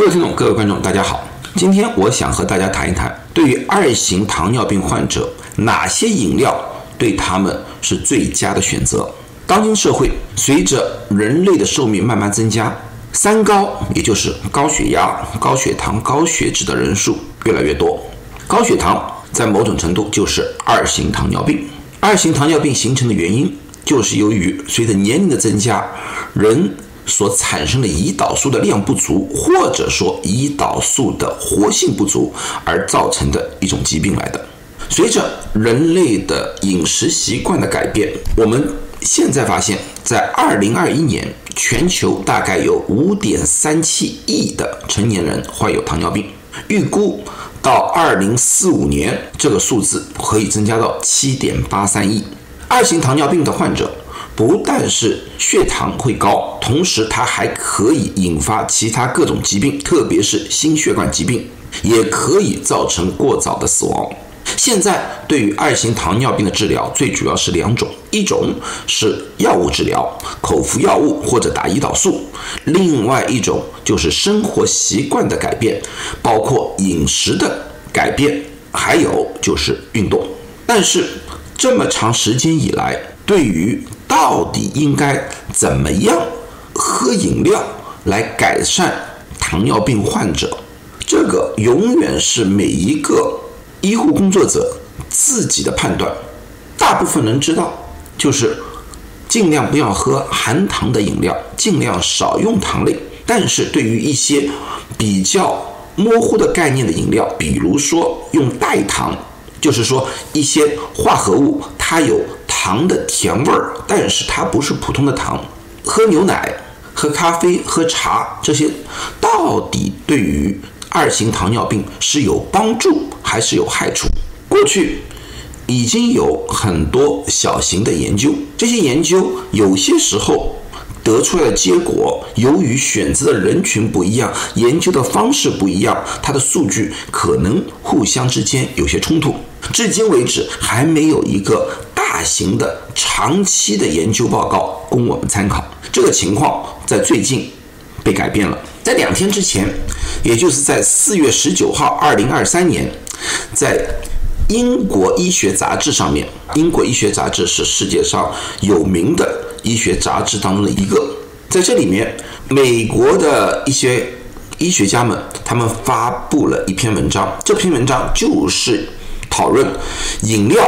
各位听众，各位观众，大家好。今天我想和大家谈一谈，对于二型糖尿病患者，哪些饮料对他们是最佳的选择？当今社会，随着人类的寿命慢慢增加，三高，也就是高血压、高血糖、高血脂的人数越来越多。高血糖在某种程度就是二型糖尿病。二型糖尿病形成的原因，就是由于随着年龄的增加，人所产生的胰岛素的量不足，或者说胰岛素的活性不足而造成的一种疾病来的。随着人类的饮食习惯的改变，我们现在发现，在二零二一年，全球大概有五点三七亿的成年人患有糖尿病，预估到二零四五年，这个数字可以增加到七点八三亿。二型糖尿病的患者。不但是血糖会高，同时它还可以引发其他各种疾病，特别是心血管疾病，也可以造成过早的死亡。现在对于二型糖尿病的治疗，最主要是两种，一种是药物治疗，口服药物或者打胰岛素；另外一种就是生活习惯的改变，包括饮食的改变，还有就是运动。但是这么长时间以来，对于到底应该怎么样喝饮料来改善糖尿病患者？这个永远是每一个医护工作者自己的判断。大部分人知道，就是尽量不要喝含糖的饮料，尽量少用糖类。但是对于一些比较模糊的概念的饮料，比如说用代糖，就是说一些化合物，它有。糖的甜味儿，但是它不是普通的糖。喝牛奶、喝咖啡、喝茶这些，到底对于二型糖尿病是有帮助还是有害处？过去已经有很多小型的研究，这些研究有些时候得出来的结果，由于选择的人群不一样，研究的方式不一样，它的数据可能互相之间有些冲突。至今为止，还没有一个。型的长期的研究报告供我们参考。这个情况在最近被改变了。在两天之前，也就是在四月十九号，二零二三年，在英国医学杂志上面，英国医学杂志是世界上有名的医学杂志当中的一个。在这里面，美国的一些医学家们，他们发布了一篇文章。这篇文章就是讨论饮料。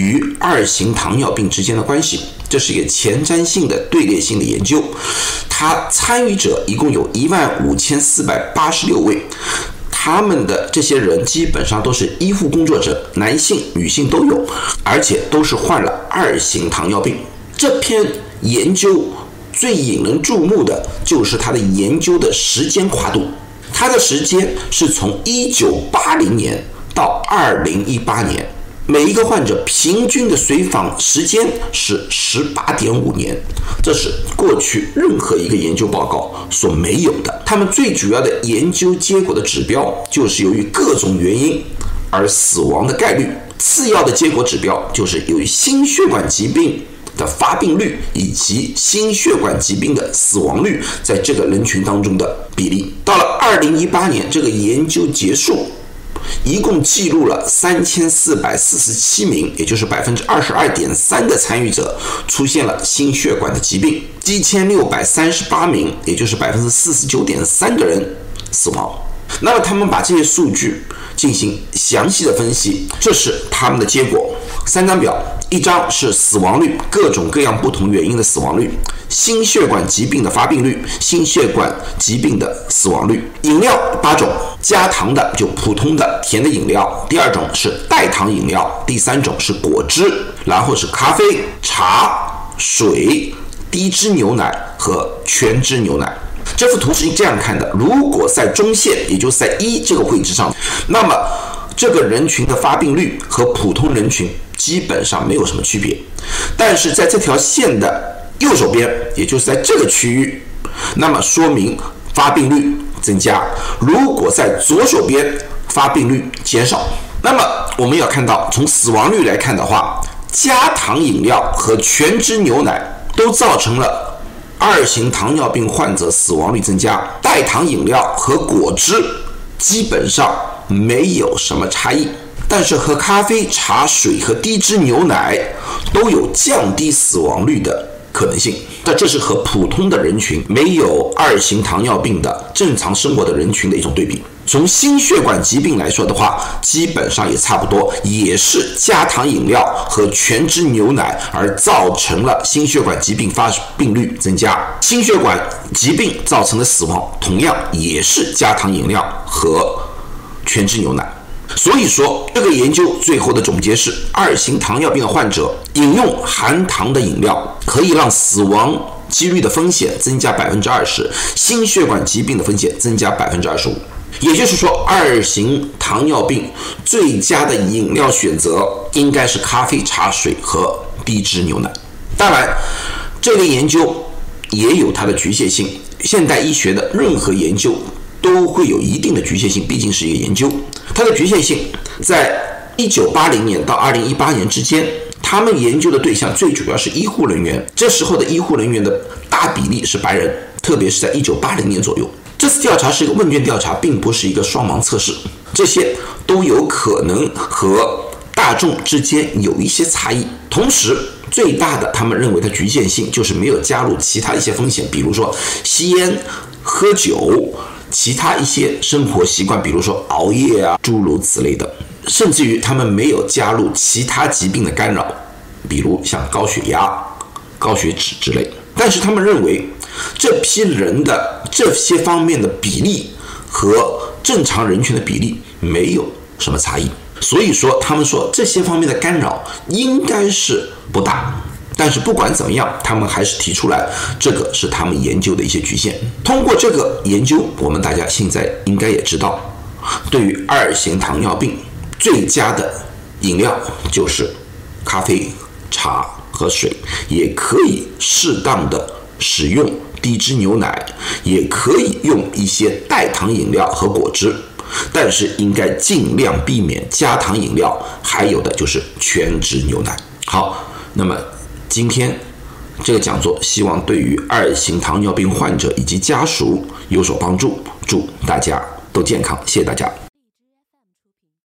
与二型糖尿病之间的关系，这是一个前瞻性的队列性的研究。它参与者一共有一万五千四百八十六位，他们的这些人基本上都是医护工作者，男性、女性都有，而且都是患了二型糖尿病。这篇研究最引人注目的就是它的研究的时间跨度，它的时间是从一九八零年到二零一八年。每一个患者平均的随访时间是十八点五年，这是过去任何一个研究报告所没有的。他们最主要的研究结果的指标就是由于各种原因而死亡的概率，次要的结果指标就是由于心血管疾病的发病率以及心血管疾病的死亡率在这个人群当中的比例。到了二零一八年，这个研究结束。一共记录了三千四百四十七名，也就是百分之二十二点三的参与者出现了心血管的疾病，一千六百三十八名，也就是百分之四十九点三的人死亡。那么他们把这些数据进行详细的分析，这是他们的结果。三张表，一张是死亡率，各种各样不同原因的死亡率，心血管疾病的发病率，心血管疾病的死亡率。饮料八种，加糖的就普通的甜的饮料，第二种是代糖饮料，第三种是果汁，然后是咖啡、茶、水、低脂牛奶和全脂牛奶。这幅图是这样看的：如果在中线，也就是在一这个位置上，那么。这个人群的发病率和普通人群基本上没有什么区别，但是在这条线的右手边，也就是在这个区域，那么说明发病率增加；如果在左手边，发病率减少。那么我们要看到，从死亡率来看的话，加糖饮料和全脂牛奶都造成了二型糖尿病患者死亡率增加，代糖饮料和果汁基本上没有什么差异。但是喝咖啡、茶水和低脂牛奶都有降低死亡率的可能性。但这是和普通的人群没有二型糖尿病的正常生活的人群的一种对比。从心血管疾病来说的话，基本上也差不多，也是加糖饮料和全脂牛奶而造成了心血管疾病发病率增加。心血管疾病造成的死亡，同样也是加糖饮料和全脂牛奶。所以说，这个研究最后的总结是：二型糖尿病患者饮用含糖的饮料，可以让死亡几率的风险增加百分之二十，心血管疾病的风险增加百分之二十五。也就是说，二型糖尿病最佳的饮料选择应该是咖啡、茶水和低脂牛奶。当然，这类研究也有它的局限性。现代医学的任何研究都会有一定的局限性，毕竟是一个研究。它的局限性在一九八零年到二零一八年之间，他们研究的对象最主要是医护人员。这时候的医护人员的大比例是白人，特别是在一九八零年左右。这次调查是一个问卷调查，并不是一个双盲测试，这些都有可能和大众之间有一些差异。同时，最大的他们认为的局限性就是没有加入其他一些风险，比如说吸烟、喝酒。其他一些生活习惯，比如说熬夜啊，诸如此类的，甚至于他们没有加入其他疾病的干扰，比如像高血压、高血脂之类。但是他们认为这批人的这些方面的比例和正常人群的比例没有什么差异，所以说他们说这些方面的干扰应该是不大。但是不管怎么样，他们还是提出来，这个是他们研究的一些局限。通过这个研究，我们大家现在应该也知道，对于二型糖尿病，最佳的饮料就是咖啡、茶和水，也可以适当的使用低脂牛奶，也可以用一些代糖饮料和果汁，但是应该尽量避免加糖饮料，还有的就是全脂牛奶。好，那么。今天这个讲座，希望对于二型糖尿病患者以及家属有所帮助。祝大家都健康，谢谢大家。